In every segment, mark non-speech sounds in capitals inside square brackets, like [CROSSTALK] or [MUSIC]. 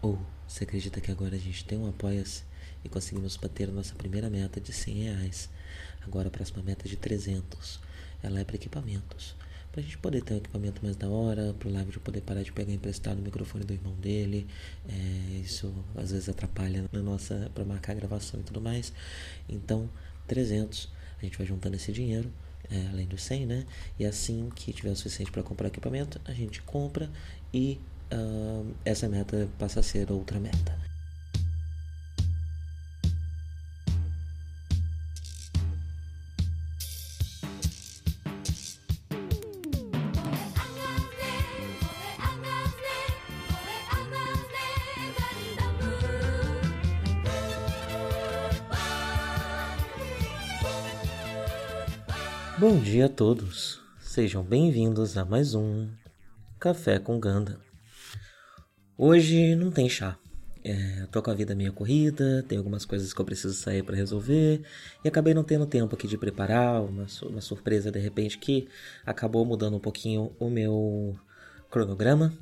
Ou você acredita que agora a gente tem um apoia-se e conseguimos bater a nossa primeira meta de 100 reais? Agora a próxima meta é de 300. Ela é para equipamentos. Pra gente poder ter um equipamento mais da hora, pro Live poder parar de pegar emprestado o microfone do irmão dele. É, isso às vezes atrapalha na nossa para marcar a gravação e tudo mais. Então, 300. A gente vai juntando esse dinheiro é, além dos 100, né? E assim que tiver o suficiente para comprar equipamento, a gente compra e uh, essa meta passa a ser outra meta. Bom dia a todos, sejam bem-vindos a mais um Café com Ganda. Hoje não tem chá, é, tô com a vida meio corrida, tem algumas coisas que eu preciso sair para resolver e acabei não tendo tempo aqui de preparar uma, uma surpresa de repente que acabou mudando um pouquinho o meu cronograma.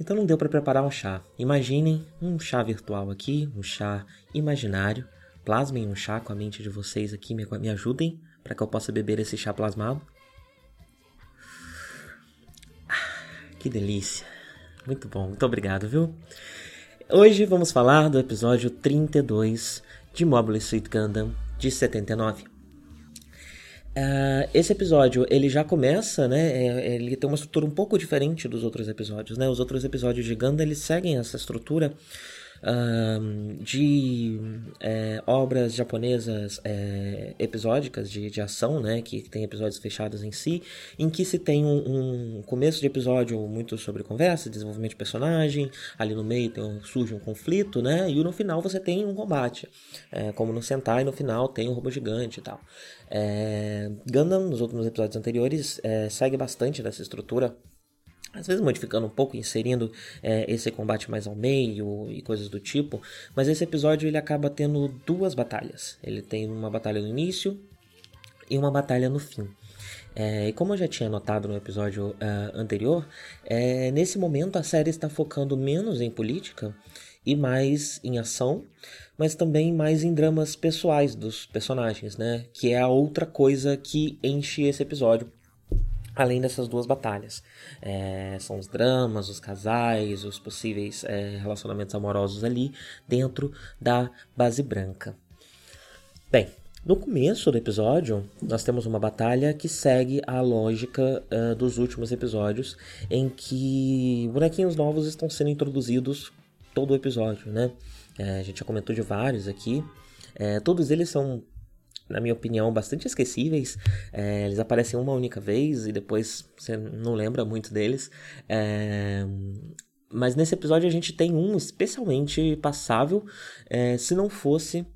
Então não deu para preparar um chá. Imaginem um chá virtual aqui, um chá imaginário. Plasmem um chá com a mente de vocês aqui, me, me ajudem para que eu possa beber esse chá plasmado. Ah, que delícia! Muito bom, muito obrigado, viu? Hoje vamos falar do episódio 32 de Mobile Suit Gundam de 79. Uh, ah, esse episódio ele já começa, né? É, ele tem uma estrutura um pouco diferente dos outros episódios, né? Os outros episódios de Gundam eles seguem essa estrutura de é, obras japonesas é, episódicas de, de ação, né, que tem episódios fechados em si, em que se tem um, um, começo de episódio muito sobre conversa, desenvolvimento de personagem, ali no meio tem, surge um conflito, né, e no final você tem um combate, é, como no Sentai no final tem um robô gigante e tal. É, Gundam, nos outros episódios anteriores, é, segue bastante dessa estrutura às vezes modificando um pouco, inserindo é, esse combate mais ao meio e coisas do tipo, mas esse episódio ele acaba tendo duas batalhas. Ele tem uma batalha no início e uma batalha no fim. É, e como eu já tinha notado no episódio uh, anterior, é, nesse momento a série está focando menos em política e mais em ação, mas também mais em dramas pessoais dos personagens, né? Que é a outra coisa que enche esse episódio além dessas duas batalhas. É, são os dramas, os casais, os possíveis é, relacionamentos amorosos ali dentro da base branca. Bem, no começo do episódio, nós temos uma batalha que segue a lógica uh, dos últimos episódios, em que bonequinhos novos estão sendo introduzidos todo o episódio, né? É, a gente já comentou de vários aqui. É, todos eles são na minha opinião, bastante esquecíveis. É, eles aparecem uma única vez e depois você não lembra muito deles. É, mas nesse episódio a gente tem um especialmente passável, é, se não fosse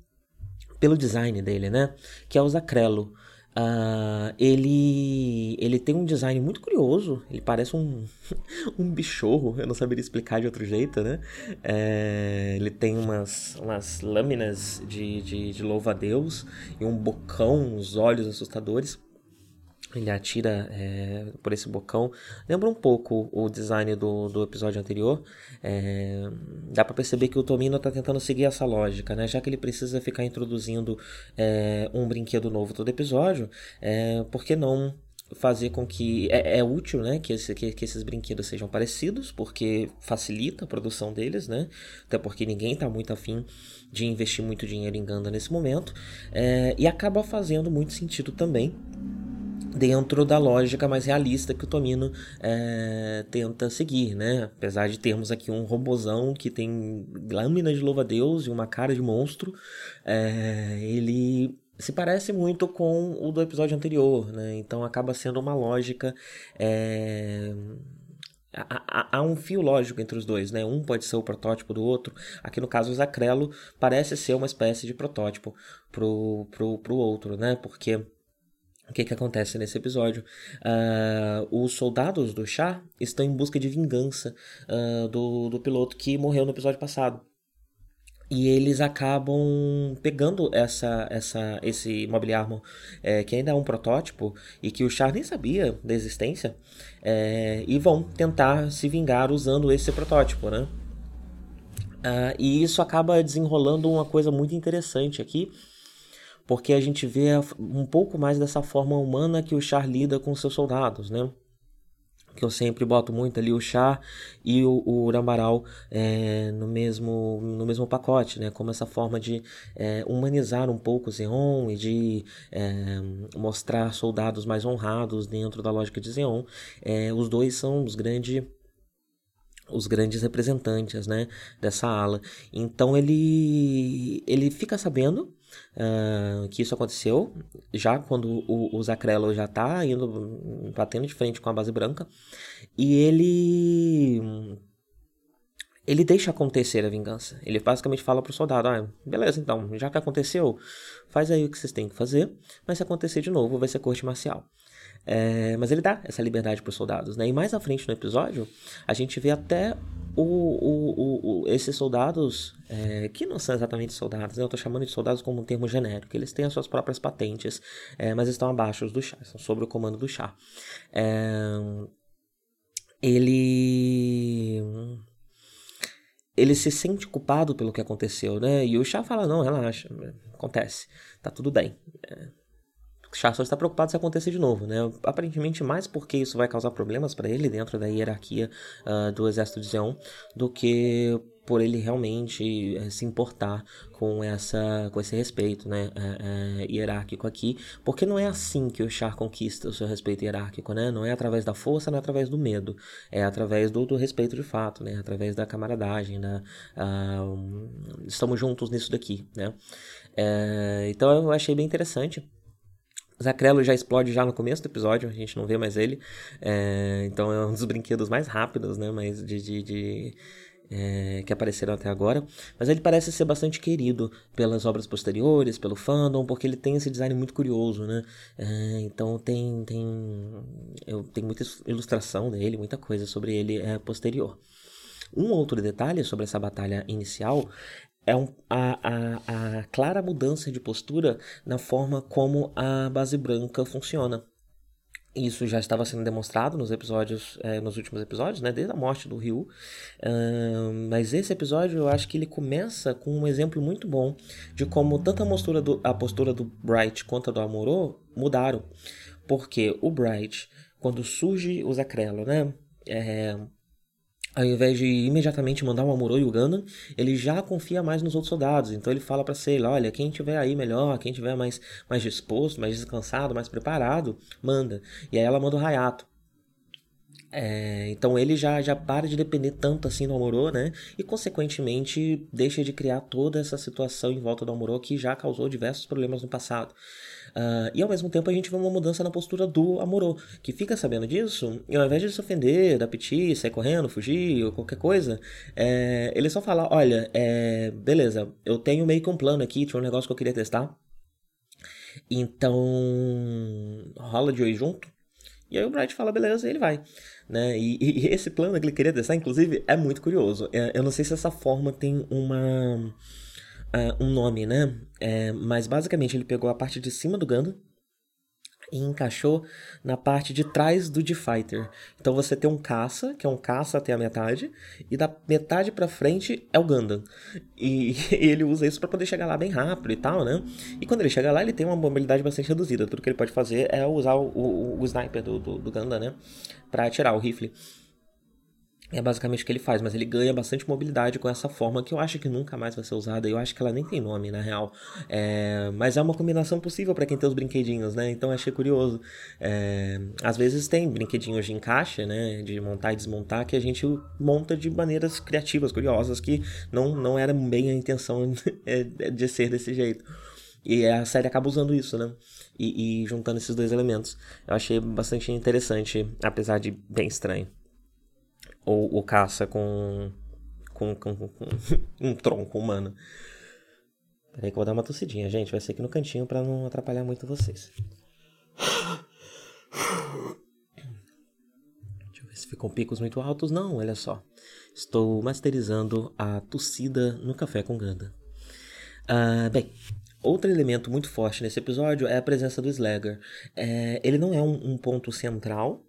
pelo design dele, né? Que é o Zacrelo. Uh, ele, ele tem um design muito curioso. Ele parece um, [LAUGHS] um bichorro, eu não saberia explicar de outro jeito, né? É, ele tem umas, umas lâminas de, de, de louva-a-Deus e um bocão, uns olhos assustadores ele atira é, por esse bocão. Lembra um pouco o design do, do episódio anterior. É, dá para perceber que o Tomino está tentando seguir essa lógica, né? Já que ele precisa ficar introduzindo é, um brinquedo novo todo episódio, é, por que não fazer com que é, é útil, né, que, esse, que, que, esses brinquedos sejam parecidos, porque facilita a produção deles, né, até porque ninguém está muito afim de investir muito dinheiro em Ganda nesse momento, e acaba fazendo muito sentido também dentro da lógica mais realista que o Tomino é, tenta seguir, né? Apesar de termos aqui um robozão que tem lâminas de louva-a-Deus e uma cara de monstro, é, ele se parece muito com o do episódio anterior, né? Então acaba sendo uma lógica... É, há, um fio lógico entre os dois, né? Um pode ser o protótipo do outro. Aqui no caso o Zacrelo parece ser uma espécie de protótipo pro, pro, pro outro, né? Porque o que, que acontece nesse episódio? Uh, os soldados do chá estão em busca de vingança uh, do, do piloto que morreu no episódio passado. E eles acabam pegando essa, essa, esse Mobile Armor, é, que ainda é um protótipo, e que o Char nem sabia da existência, é, e vão tentar se vingar usando esse protótipo, né? Uh, e isso acaba desenrolando uma coisa muito interessante aqui, porque a gente vê um pouco mais dessa forma humana que o Char lida com seus soldados, né? que eu sempre boto muito ali o chá e o, o Urambaral é, no, mesmo, no mesmo pacote, né? Como essa forma de é, humanizar um pouco Zeon e de é, mostrar soldados mais honrados dentro da lógica de Zeon. É, os dois são os grandes os grandes representantes né, dessa ala. Então ele, ele fica sabendo uh, que isso aconteceu, já quando o, o Zacrello já está indo, batendo de frente com a base branca, e ele ele deixa acontecer a vingança. Ele basicamente fala pro soldado: ah, beleza, então, já que aconteceu, faz aí o que vocês têm que fazer, mas se acontecer de novo, vai ser corte marcial. É, mas ele dá essa liberdade para os soldados, né? E mais à frente no episódio, a gente vê até o, o, o, esses soldados, é, que não são exatamente soldados, né? eu estou chamando de soldados como um termo genérico, eles têm as suas próprias patentes, é, mas estão abaixo do chá, estão sob o comando do chá. É, ele ele se sente culpado pelo que aconteceu, né? E o chá fala: não, relaxa, acontece, tá tudo bem. É, Char só está preocupado se acontecer de novo, né? Aparentemente mais porque isso vai causar problemas para ele dentro da hierarquia uh, do exército de Zeon do que por ele realmente é, se importar com essa com esse respeito né é, é, hierárquico aqui. Porque não é assim que o Char conquista o seu respeito hierárquico né? Não é através da força não é através do medo. É através do, do respeito de fato né? Através da camaradagem da uh, estamos juntos nisso daqui né? Então eu achei bem interessante Zacrelo já explode já no começo do episódio, a gente não vê mais ele. É, então é um dos brinquedos mais rápidos, né? Mas de, de, de é, que apareceram até agora. Mas ele parece ser bastante querido pelas obras posteriores, pelo fandom, porque ele tem esse design muito curioso, né? É, então tem, tem, eu, tem muita ilustração dele, muita coisa sobre ele é, posterior. Um outro detalhe sobre essa batalha inicial é um, a, a, a clara mudança de postura na forma como a base branca funciona. Isso já estava sendo demonstrado nos episódios, é, nos últimos episódios, né, desde a morte do Ryu. Uh, mas esse episódio eu acho que ele começa com um exemplo muito bom de como tanto a postura do, a postura do Bright quanto a do Amorô mudaram. Porque o Bright, quando surge o Zacrello, né, é, ao invés de imediatamente mandar o Amuro e o Gundam, ele já confia mais nos outros soldados. Então ele fala para Sailor, olha, quem tiver aí melhor, quem tiver mais, mais disposto, mais descansado, mais preparado, manda. E aí ela manda o Hayato. É, então ele já, já para de depender tanto assim do Amorô, né? E consequentemente deixa de criar toda essa situação em volta do Amorô que já causou diversos problemas no passado. Uh, e ao mesmo tempo a gente vê uma mudança na postura do Amorô, que fica sabendo disso, e ao invés de se ofender, dar piti, sair correndo, fugir ou qualquer coisa, é, ele só fala: Olha, é, beleza, eu tenho meio que um plano aqui, tinha um negócio que eu queria testar. Então, rola de oi junto. E aí o Bright fala, beleza, e ele vai. Né? E, e, esse plano que ele queria testar, inclusive, é muito curioso. É, eu não sei se essa forma tem uma uh, um nome, né? É, mas basicamente ele pegou a parte de cima do Gundam e encaixou na parte de trás do D-Fighter. Então você tem um caça, que é um caça até a metade, e da metade para frente é o Gundam. E, [LAUGHS] ele usa isso para poder chegar lá bem rápido e tal, né? E quando ele chega lá, ele tem uma mobilidade bastante reduzida. Tudo que ele pode fazer é usar o, o, o sniper do, do, do Gundam, né? Pra atirar o rifle. É basicamente o que ele faz, mas ele ganha bastante mobilidade com essa forma que eu acho que nunca mais vai ser usada. Eu acho que ela nem tem nome, na real. É, mas é uma combinação possível para quem tem os brinquedinhos, né? Então achei curioso. É, às vezes tem brinquedinhos de encaixe, né? De montar e desmontar, que a gente monta de maneiras criativas, curiosas, que não, não era bem a intenção [LAUGHS] é, de ser desse jeito. E a série acaba usando isso, né? E, e juntando esses dois elementos. Eu achei bastante interessante, apesar de bem estranho ou o caça com, com, com, com [LAUGHS] um tronco humano. Peraí que eu vou dar uma tossidinha, gente. Vai ser aqui no cantinho para não atrapalhar muito vocês. Deixa eu ver se ficam picos muito altos. Não, olha só. Estou masterizando a tossida no café com Ganda. Uh, bem, outro elemento muito forte nesse episódio é a presença do Slagger. É, ele não é um, um ponto central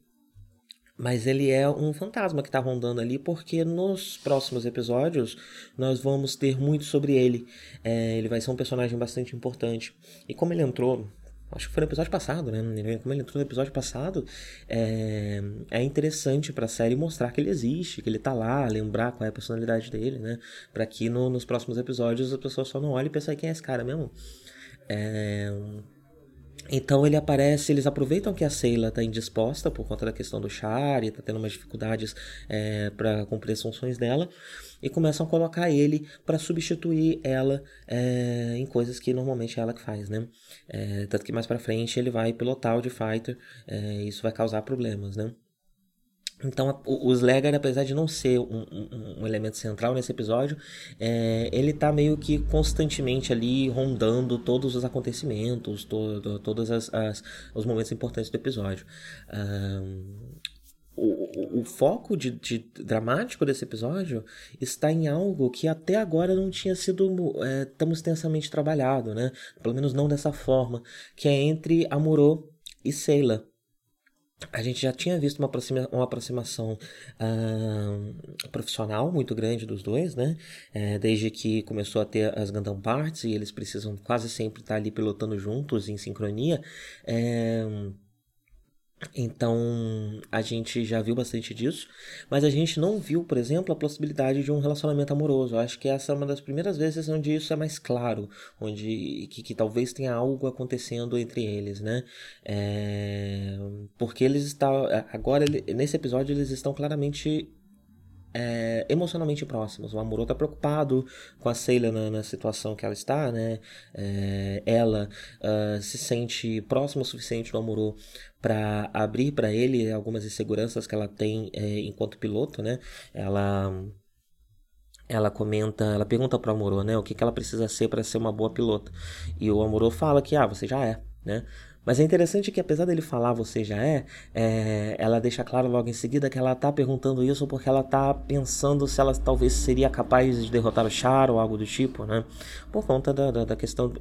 Mas ele é um fantasma que está rondando ali, porque nos próximos episódios nós vamos ter muito sobre ele. É, ele vai ser um personagem bastante importante. E como ele entrou acho que foi no episódio passado, né? Como ele entrou no episódio passado, é, é interessante para a série mostrar que ele existe, que ele tá lá, lembrar qual é a personalidade dele, né? Para que no, nos próximos episódios as pessoas só não olhem e pensem quem é esse cara mesmo. É, então ele aparece, eles aproveitam que a Seila está indisposta por conta da questão do char e está tendo umas dificuldades é, para cumprir as funções dela e começam a colocar ele para substituir ela é, em coisas que normalmente é ela que faz, né? É, tanto que mais para frente ele vai pilotar o de Fighter, é, isso vai causar problemas, né? Então, o Slayer, apesar de não ser um, um, um elemento central nesse episódio, é, ele tá meio que constantemente ali rondando todos os acontecimentos, todo, todos as, as, os momentos importantes do episódio. Um, o, o, foco de, de, dramático desse episódio está em algo que até agora não tinha sido é, tão extensamente trabalhado, né? Pelo menos não dessa forma, que é entre Amuro e Seila a gente já tinha visto uma, aproxima, uma aproximação uh, profissional muito grande dos dois, né? É, desde que começou a ter as Gundam Parts e eles precisam quase sempre estar ali pilotando juntos em sincronia. É, então a gente já viu bastante disso, mas a gente não viu, por exemplo, a possibilidade de um relacionamento amoroso. Eu acho que essa é uma das primeiras vezes onde isso é mais claro, onde que, que talvez tenha algo acontecendo entre eles, né? É... Porque eles estão agora nesse episódio eles estão claramente é, emocionalmente próximos. O Amuro está preocupado com a Seila na, na, situação que ela está, né? É, ela uh, se sente próximo o suficiente do Amuro para abrir para ele algumas inseguranças que ela tem é, enquanto piloto, né? Ela ela comenta, ela pergunta para o Amuro, né, o que, que ela precisa ser para ser uma boa pilota. E o Amuro fala que ah, você já é, né? Mas é interessante que, apesar dele falar você já é, é, ela deixa claro logo em seguida que ela tá perguntando isso porque ela tá pensando se ela talvez seria capaz de derrotar o Char ou algo do tipo, né? Por conta da, da, da questão.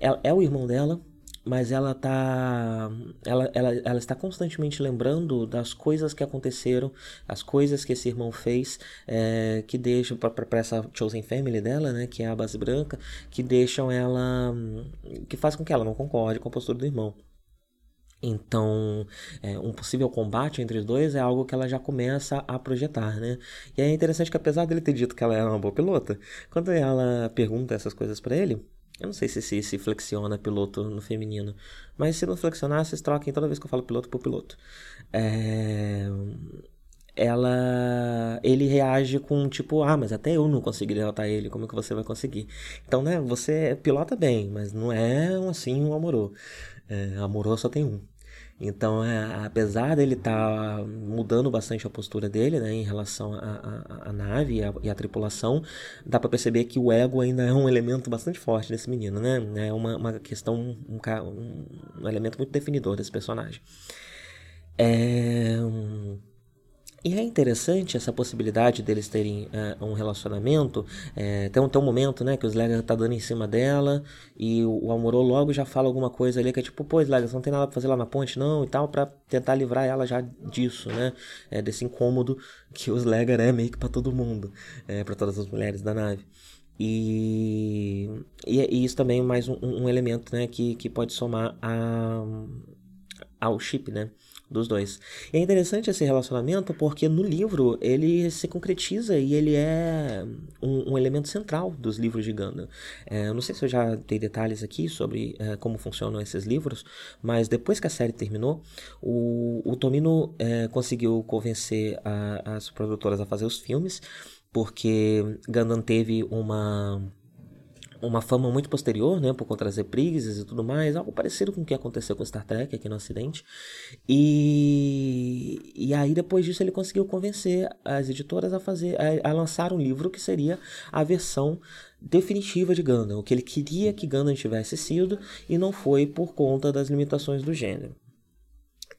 É, é o irmão dela, mas ela tá ela, ela, ela está constantemente lembrando das coisas que aconteceram as coisas que esse irmão fez é, que deixam para essa chosen family dela né que é a base branca que deixam ela que faz com que ela não concorde com a postura do irmão então, é, um possível combate entre os dois é algo que ela já começa a projetar, né? E é interessante que apesar dele ter dito que ela era uma boa pilota, quando ela pergunta essas coisas para ele, eu não sei se, se se flexiona piloto no feminino, mas se não flexionar, vocês troquem toda vez que eu falo piloto por piloto. É... Ela, ele reage com tipo, ah, mas até eu não consegui derrotar ele, como que você vai conseguir? Então, né, você pilota bem, mas não é assim um amorô. É, amorô só tem um. Então, é, apesar dele estar tá mudando bastante a postura dele né, em relação à nave e à, e à tripulação, dá para perceber que o ego ainda é um elemento bastante forte desse menino, né? É uma, uma questão, um, um, um elemento muito definidor desse personagem. É. E é interessante essa possibilidade deles terem uh, um relacionamento. É, tem, um, tem um momento né, que o Slayer tá dando em cima dela e o, o Amorô logo já fala alguma coisa ali que é tipo, pô, Slayer, você não tem nada pra fazer lá na ponte não e tal, para tentar livrar ela já disso, né? É, desse incômodo que o Slayer é meio que pra todo mundo, é, para todas as mulheres da nave. E, e, e isso também é mais um, um, elemento né, que, que pode somar a, ao chip, né? Dos dois. E é interessante esse relacionamento porque no livro ele se concretiza e ele é um, um elemento central dos livros de Gundam. É, não sei se eu já dei detalhes aqui sobre é, como funcionam esses livros, mas depois que a série terminou, o, o Tomino é, conseguiu convencer a, as produtoras a fazer os filmes, porque Gundam teve uma uma fama muito posterior, né, por conta das reprises e tudo mais, algo parecido com o que aconteceu com Star Trek aqui no Ocidente. E, e aí depois disso ele conseguiu convencer as editoras a fazer, a, a lançar um livro que seria a versão definitiva de Gundam, o que ele queria que Gundam tivesse sido e não foi por conta das limitações do gênero.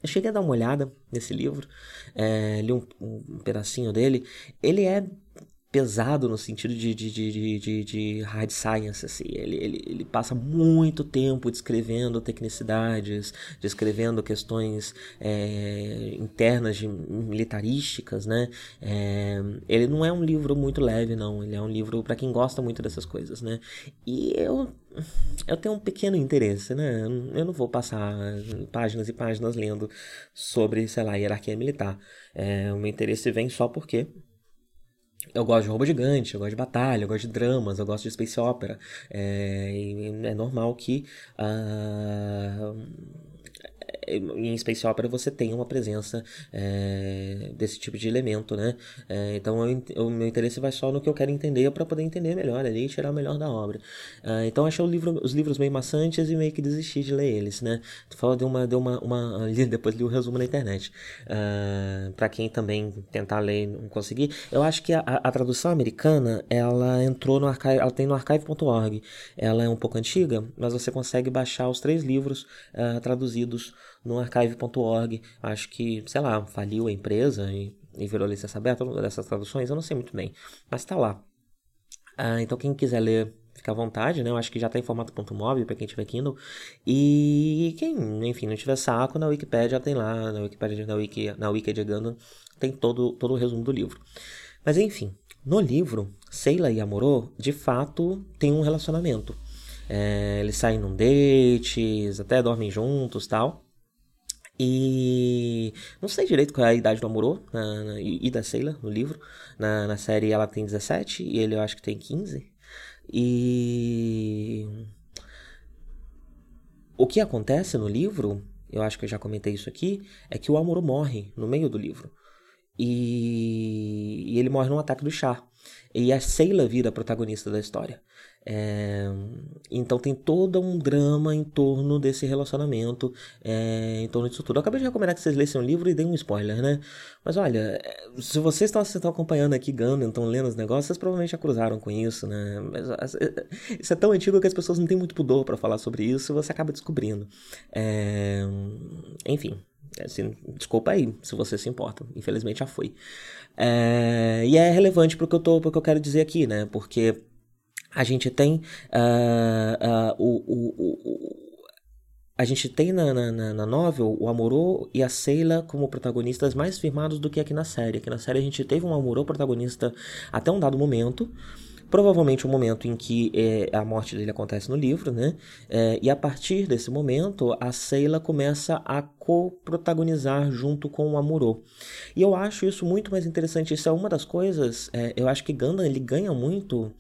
Eu cheguei a dar uma olhada nesse livro, é, li um, um pedacinho dele. Ele é pesado no sentido de, de, de, de, de hard science, assim. Ele, ele, ele passa muito tempo descrevendo tecnicidades, descrevendo questões é, internas de militarísticas, né? É, ele não é um livro muito leve, não. Ele é um livro para quem gosta muito dessas coisas, né? E eu eu tenho um pequeno interesse, né? Eu não vou passar páginas e páginas lendo sobre, sei lá, hierarquia militar. É, o meu interesse vem só porque eu gosto de robô gigante, eu gosto de batalha, eu gosto de dramas, eu gosto de space opera. É, é normal que uh, em Space Opera você tem uma presença é, desse tipo de elemento, né? É, então o meu interesse vai só no que eu quero entender para poder entender melhor ali e tirar o melhor da obra. Uh, então achei livro, os livros meio maçantes e meio que desisti de ler eles, né? Tu falou de uma, de uma, uma [LAUGHS] depois li o resumo na internet. Para quem também tentar ler e não conseguir, eu acho que a, a, tradução americana ela entrou no archive, ela tem no archive.org. Ela é um pouco antiga, mas você consegue baixar os três livros uh, traduzidos no archive.org. Acho que, sei lá, faliu a empresa e, e virou licença aberta dessas traduções, eu não sei muito bem, mas está lá. Ah, então quem quiser ler, fica à vontade, né? Eu acho que já está em formato móvel para quem tiver Kindle. E quem, enfim, não tiver saco, na Wikipedia tem lá, na Wikipedia, na Wiki, na Wiki de Gundam, tem todo, todo o resumo do livro. Mas enfim, no livro, Seila e Amorô, de fato, tem um relacionamento. É, eles saem num date, até dormem juntos tal. E não sei direito qual é a idade do Amorô na, na, e da Sailor no livro. Na, na série ela tem 17 e ele eu acho que tem 15. E. O que acontece no livro, eu acho que eu já comentei isso aqui, é que o Amorô morre no meio do livro. E, e ele morre num ataque do chá. E a Seila vira a protagonista da história. É, então tem todo um drama em torno desse relacionamento, é, em torno disso tudo. Eu acabei de recomendar que vocês lessem um livro e dei um spoiler, né? Mas olha, é, se vocês estão, estão acompanhando aqui Gundam, estão lendo os negócios, vocês provavelmente já cruzaram com isso, né? Mas, é, [LAUGHS] isso é tão antigo que as pessoas não têm muito pudor para falar sobre isso e você acaba descobrindo. É, enfim, Assim, desculpa aí se você se importa. Infelizmente já foi. É, e é relevante porque eu, tô, porque eu quero dizer aqui, né? Porque a gente tem uh, uh, o, o, o, a gente tem na, na, na novel o Amorô e a Seila como protagonistas mais firmados do que aqui na série. Aqui na série a gente teve um Amorô protagonista até um dado momento. Provavelmente o momento em que é, a morte dele acontece no livro, né? É, e a partir desse momento, a Seila começa a co-protagonizar junto com o Amuro. E eu acho isso muito mais interessante. Isso é uma das coisas. É, eu acho que Gundam ele ganha muito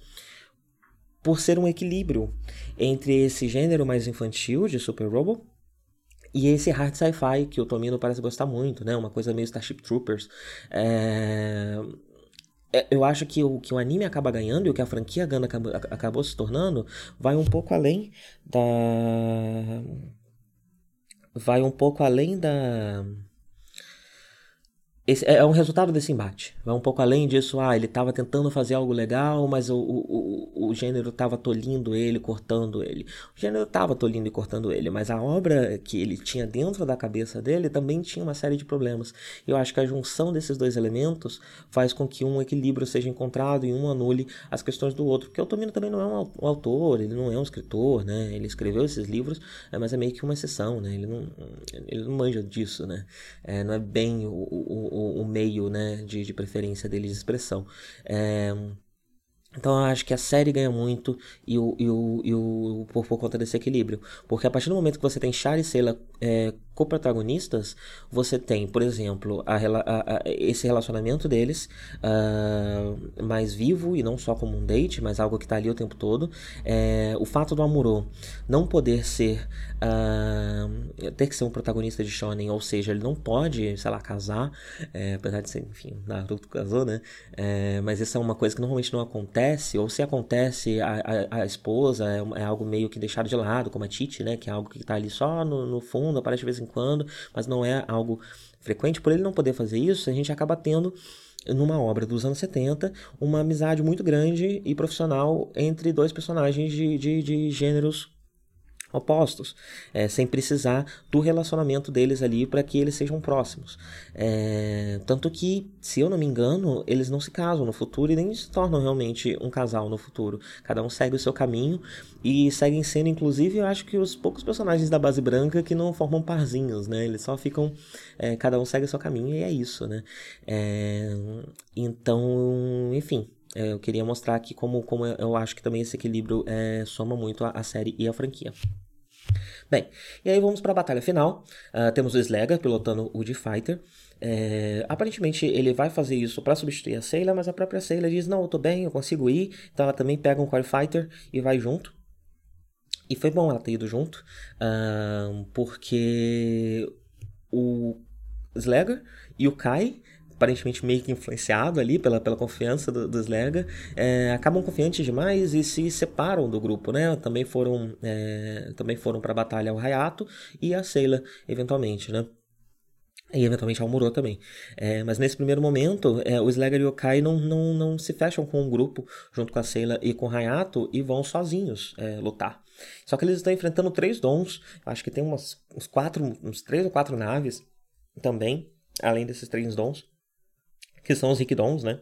por ser um equilíbrio entre esse gênero mais infantil de Super Robo e esse hard sci-fi que o Tomino parece gostar muito, né? Uma coisa meio Starship Troopers. É... é eu acho que o que o anime acaba ganhando e o que a franquia Gundam acabou, acabou se tornando vai um pouco além da. Vai um pouco além da esse é um resultado desse embate. Vai um pouco além disso, ah, ele estava tentando fazer algo legal, mas o, o, o, gênero estava tolindo ele, cortando ele. O gênero estava tolindo e cortando ele, mas a obra que ele tinha dentro da cabeça dele também tinha uma série de problemas. Eu acho que a junção desses dois elementos faz com que um equilíbrio seja encontrado e um anule as questões do outro. Porque o Tomino também não é um autor, ele não é um escritor, né? Ele escreveu esses livros, é, mas é meio que uma exceção, né? Ele não, ele não manja disso, né? É, não é bem o, o o, o meio né, de, de preferência dele de expressão. É, então eu acho que a série ganha muito e o, e o, e o por, por conta desse equilíbrio. Porque a partir do momento que você tem Char e Sailor é, co-protagonistas, você tem, por exemplo, a, a, a, esse relacionamento deles uh, mais vivo e não só como um date, mas algo que está ali o tempo todo. É, o fato do Amuro não poder ser uh, ter que ser um protagonista de shonen, ou seja, ele não pode, sei lá, casar, é, apesar de ser, enfim, Naruto casou, né? É, mas isso é uma coisa que normalmente não acontece, ou se acontece, a, esposa é, é, algo meio que deixado de lado, como a Titi, né? Que é algo que está ali só no, no fundo, aparece de vez em em quando, mas não é algo frequente. Por ele não poder fazer isso, a gente acaba tendo numa obra dos anos 70, uma amizade muito grande e profissional entre dois personagens de, de, de gêneros opostos, é, sem precisar do relacionamento deles ali para que eles sejam próximos. É, tanto que, se eu não me engano, eles não se casam no futuro e nem se tornam realmente um casal no futuro. Cada um segue o seu caminho e seguem sendo, inclusive, eu acho que os poucos personagens da base branca que não formam parzinhos, né? Eles só ficam, é, cada um segue o seu caminho e é isso, né? É, então, enfim, eu queria mostrar aqui como, como eu acho que também esse equilíbrio é, soma muito a, a, série e a franquia. Bem, e aí vamos para a batalha final. Uh, temos o Slayer pilotando o D-Fighter. É, aparentemente ele vai fazer isso para substituir a Sayla, mas a própria Sayla diz: Não, eu tô bem, eu consigo ir. Então ela também pega um Fighter e vai junto. E foi bom ela ter ido junto, uh, porque o Slayer e o Kai aparentemente meio que influenciado ali pela, pela confiança do, dos Lega, é, acabam confiantes demais e se separam do grupo, né? Também foram, é, também foram para a batalha o Hayato e a Seila, eventualmente, né? E eventualmente ao Muro também. É, mas nesse primeiro momento, é, o e o Kai não, não, não se fecham com um grupo junto com a Seila e com o Hayato e vão sozinhos é, lutar. Só que eles estão enfrentando três dons. Acho que tem umas, uns quatro, uns três ou quatro naves também, além desses três dons que são os Rikdons, né?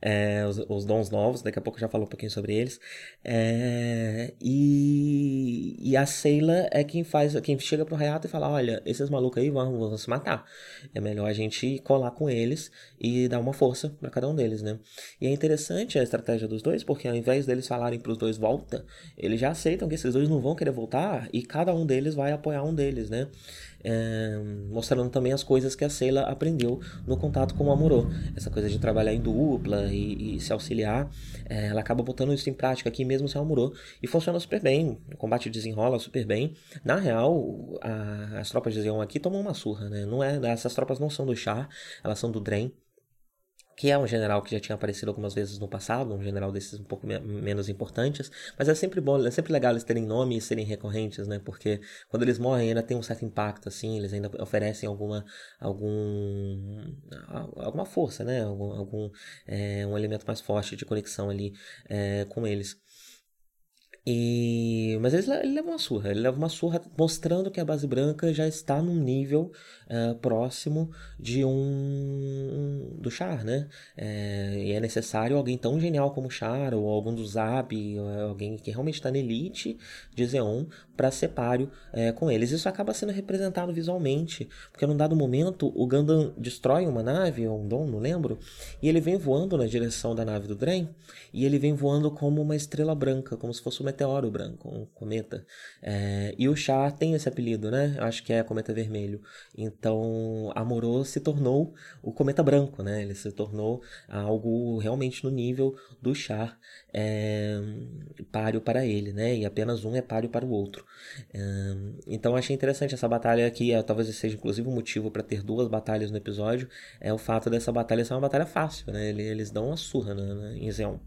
É, os, os, dons novos, daqui a pouco eu já falo um pouquinho sobre eles. É, e, e a Seila é quem faz, quem chega pro Hayato e fala: olha, esses malucos aí vão, vão se matar. É melhor a gente colar com eles e dar uma força para cada um deles, né? E é interessante a estratégia dos dois, porque ao invés deles falarem pros dois volta, eles já aceitam que esses dois não vão querer voltar e cada um deles vai apoiar um deles, né? É, mostrando também as coisas que a Seila aprendeu no contato com o Amorô. Essa coisa de trabalhar em dupla e, e se auxiliar, é, ela acaba botando isso em prática aqui mesmo sem o Amorô e funciona super bem. O combate desenrola super bem. Na real, a, as tropas de Zeon aqui tomam uma surra, né? Não é, essas tropas não são do Char, elas são do Dren que é um general que já tinha aparecido algumas vezes no passado, um general desses um pouco me menos importantes, mas é sempre bom, é sempre legal eles terem nome e serem recorrentes, né? Porque quando eles morrem ainda tem um certo impacto, assim, eles ainda oferecem alguma, algum, alguma força, né? Algum, algum é, um elemento mais forte de conexão ali é, com eles. E... Mas ele, ele leva uma surra, ele leva uma surra mostrando que a base branca já está num nível uh, próximo de um do Char, né? É, e é necessário alguém tão genial como Char, ou algum do Zab, alguém que realmente está na elite de Zeon para ser páreo é, com eles. Isso acaba sendo representado visualmente, porque num dado momento o Gundam destrói uma nave, ou um Dom, não lembro, e ele vem voando na direção da nave do Dren, e ele vem voando como uma estrela branca, como se fosse uma meteoro branco, um cometa. É, e o Char tem esse apelido, né? Eu acho que é cometa vermelho. Então, Amorô se tornou o cometa branco, né? Ele se tornou algo realmente no nível do Char, é, páreo para ele, né? E apenas um é páreo para o outro. É, então, achei interessante essa batalha aqui. É, talvez seja inclusive um motivo para ter duas batalhas no episódio. É o fato dessa batalha ser uma batalha fácil, né? Eles dão uma surra né em Zeon.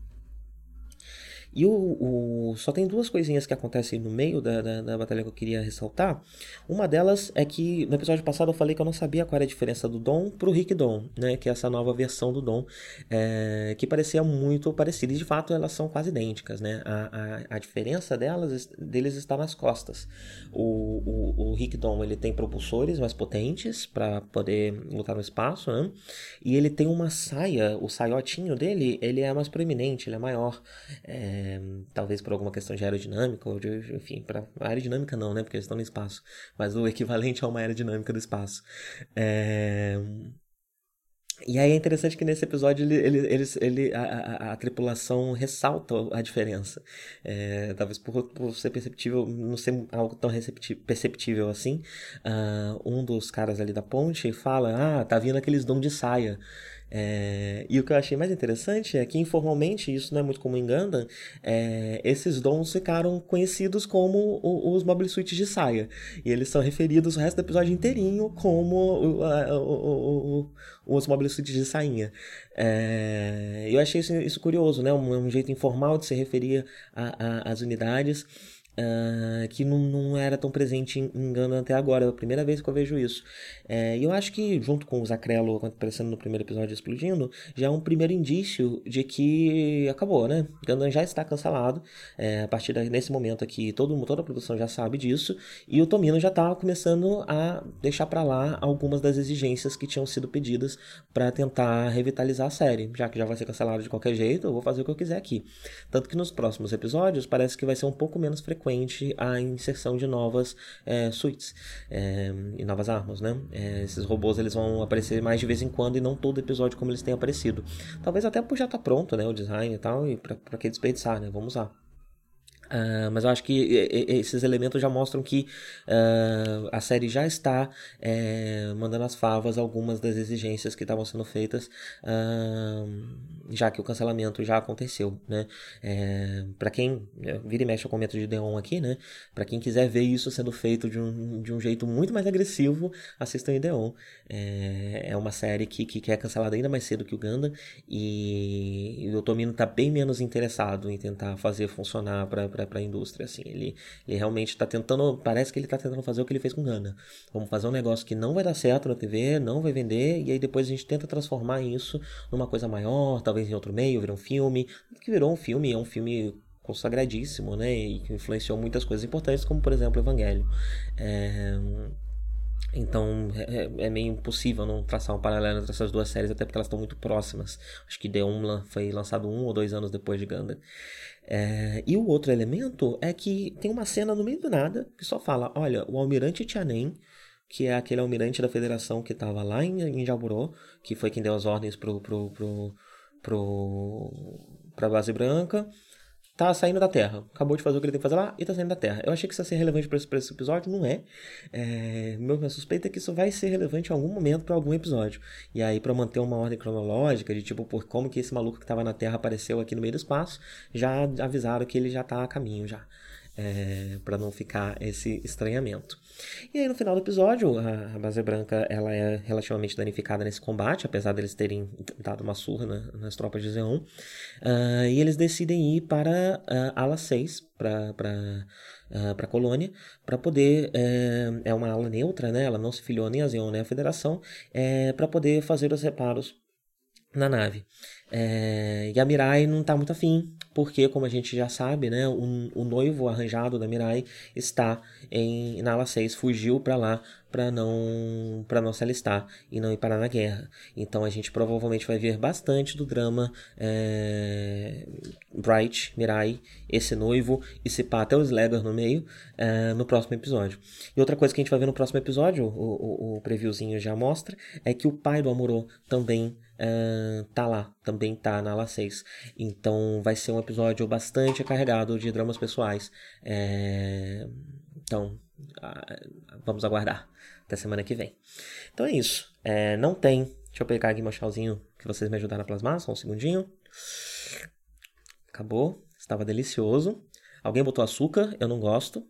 E o, o, só tem duas coisinhas que acontecem no meio da, da, da, batalha que eu queria ressaltar. Uma delas é que no episódio passado eu falei que eu não sabia qual era a diferença do Dom pro Rick Dom, né? Que é essa nova versão do Dom, é, que parecia muito parecida. E de fato elas são quase idênticas, né? A, a, a diferença delas, deles está nas costas. O, o, o Rick Dom ele tem propulsores mais potentes para poder lutar no espaço, né? E ele tem uma saia, o saiotinho dele, ele é mais proeminente, ele é maior. É, talvez por alguma questão de aerodinâmica, ou de, enfim, para aerodinâmica não, né? Porque eles estão no espaço, mas o equivalente a uma aerodinâmica do espaço. É, e aí é interessante que nesse episódio ele, ele, eles, ele, a, a, a, tripulação ressalta a diferença. É, talvez por, por, ser perceptível, não ser algo tão perceptível assim. Uh, um dos caras ali da ponte fala: Ah, tá vindo aqueles dom de saia. É, e o que eu achei mais interessante é que informalmente, isso não é muito comum em Gundam, é, esses dons ficaram conhecidos como o, os Mobile Suits de saia. E eles são referidos o resto do episódio inteirinho como o, o, os Mobile Suits de sainha. eu achei isso, isso curioso, né? Um, um, jeito informal de se referir às unidades. Uh, que não, não, era tão presente em, em Gundam até agora. É a primeira vez que eu vejo isso. É, e eu acho que, junto com o Zacrelo aparecendo no primeiro episódio explodindo, já é um primeiro indício de que acabou, né? Gundam já está cancelado. É, a partir desse momento aqui, todo, toda a produção já sabe disso. E o Tomino já está começando a deixar para lá algumas das exigências que tinham sido pedidas para tentar revitalizar a série. Já que já vai ser cancelado de qualquer jeito, eu vou fazer o que eu quiser aqui. Tanto que nos próximos episódios parece que vai ser um pouco menos frequente a inserção de novas é, suítes é, e novas armas, né? É, esses robôs eles vão aparecer mais de vez em quando e não todo episódio como eles têm aparecido. Talvez até por já estar tá pronto, né? O design e tal, e para que desperdiçar, né? Vamos usar. Uh, mas eu acho que esses elementos já mostram que uh, a série já está é, mandando as favas algumas das exigências que estavam sendo feitas, uh, já que o cancelamento já aconteceu, né? É, para quem vira e mexe eu comento de Deon aqui, né? Para quem quiser ver isso sendo feito de um, de um jeito muito mais agressivo, assistam Ideon. É, é uma série que, que, é cancelada ainda mais cedo que o Gundam e, e o Tomino está bem menos interessado em tentar fazer funcionar para para a indústria, assim. Ele, ele realmente está tentando, parece que ele está tentando fazer o que ele fez com Gana. Vamos fazer um negócio que não vai dar certo na TV, não vai vender, e aí depois a gente tenta transformar isso numa coisa maior, talvez em outro meio, virar um filme, que virou um filme, é um filme consagradíssimo, né, e que influenciou muitas coisas importantes, como por exemplo o Evangelho. É... Então é, é, meio impossível não traçar um paralelo entre essas duas séries, até porque elas estão muito próximas. Acho que The foi lançado um ou dois anos depois de Gundam. É, e o outro elemento é que tem uma cena no meio do nada que só fala: olha, o almirante Tianen, que é aquele almirante da federação que estava lá em, em Jaburô, que foi quem deu as ordens pro, pro, pro, pro, pra base branca, tá saindo da Terra. Acabou de fazer o que ele tem que fazer lá e tá saindo da Terra. Eu achei que isso ia ser relevante para esse, esse, episódio, não é. é meu, minha suspeita é que isso vai ser relevante em algum momento para algum episódio. E aí, para manter uma ordem cronológica de tipo, por como que esse maluco que tava na Terra apareceu aqui no meio do espaço, já avisaram que ele já tá a caminho já é, para não ficar esse estranhamento. E aí no final do episódio, a, a, base branca ela é relativamente danificada nesse combate, apesar deles terem dado uma surra na, nas tropas de Zeon. Uh, e eles decidem ir para uh, ala 6, para uh, para a colônia, para poder é, é uma ala neutra, né? Ela não se filiou nem a Zeon nem a Federação, é, para poder fazer os reparos na nave. É, e a Mirai não está muito afim, porque, como a gente já sabe, né, o, o noivo arranjado da Mirai está em, na ala 6, fugiu para lá para não para não se alistar e não ir parar na guerra. Então a gente provavelmente vai ver bastante do drama é, Bright, Mirai, esse noivo e se pá até o Slayer no meio é, no próximo episódio. E outra coisa que a gente vai ver no próximo episódio, o, o, o previewzinho já mostra, é que o pai do Amuro também uh, tá lá, também tá na ala 6. Então vai ser um episódio bastante carregado de dramas pessoais. É... Então, vamos aguardar até semana que vem. Então é isso. É, não tem. Deixa eu pegar aqui meu chauzinho que vocês me ajudaram a plasmar, só um segundinho. Acabou. Estava delicioso. Alguém botou açúcar, eu não gosto.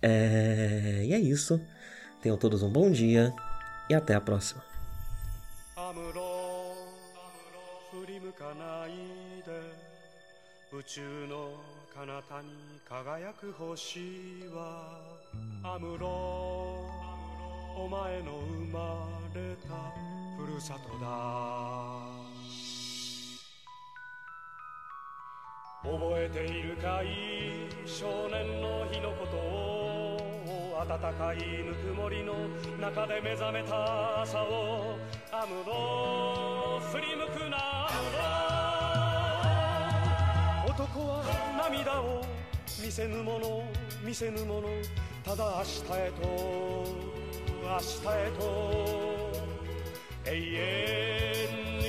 É... E é isso. Tenham todos um bom dia e até a próxima. 宇宙の彼方に輝く星はアムロお前の生まれたふるさとだ。覚えているかい？少年の日のことを暖かいぬくもりの中で目覚めた朝をアムロ振り向くな。アムロせぬもの見せぬものただ明日へと明日へと永遠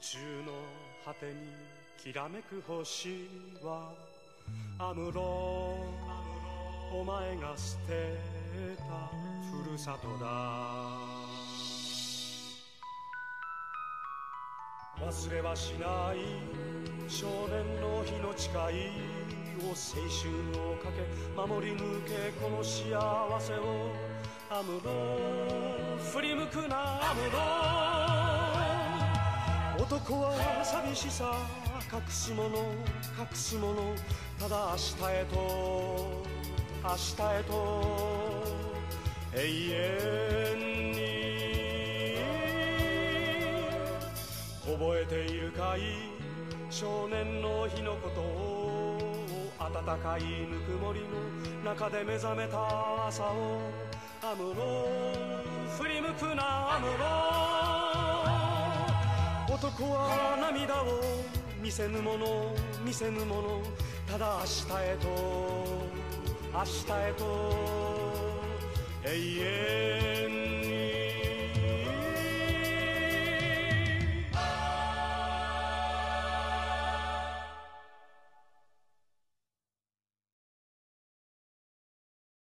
宙の果てにきらめく星はアムロお前が捨てたふるさとだ。忘れはしない少年の日の誓いを青春をかけ守り抜けこの幸せを。アムロ振り向くなアムロ。男は寂しさ隠すもの隠すものただ明日へと明日へと永遠に。覚えているかい？少年の日のことを暖かいぬくもりの中で目覚めた朝をアムロ振り向くなアムロ。男は涙を見せぬもの見せぬものただ明日へと明日へと永遠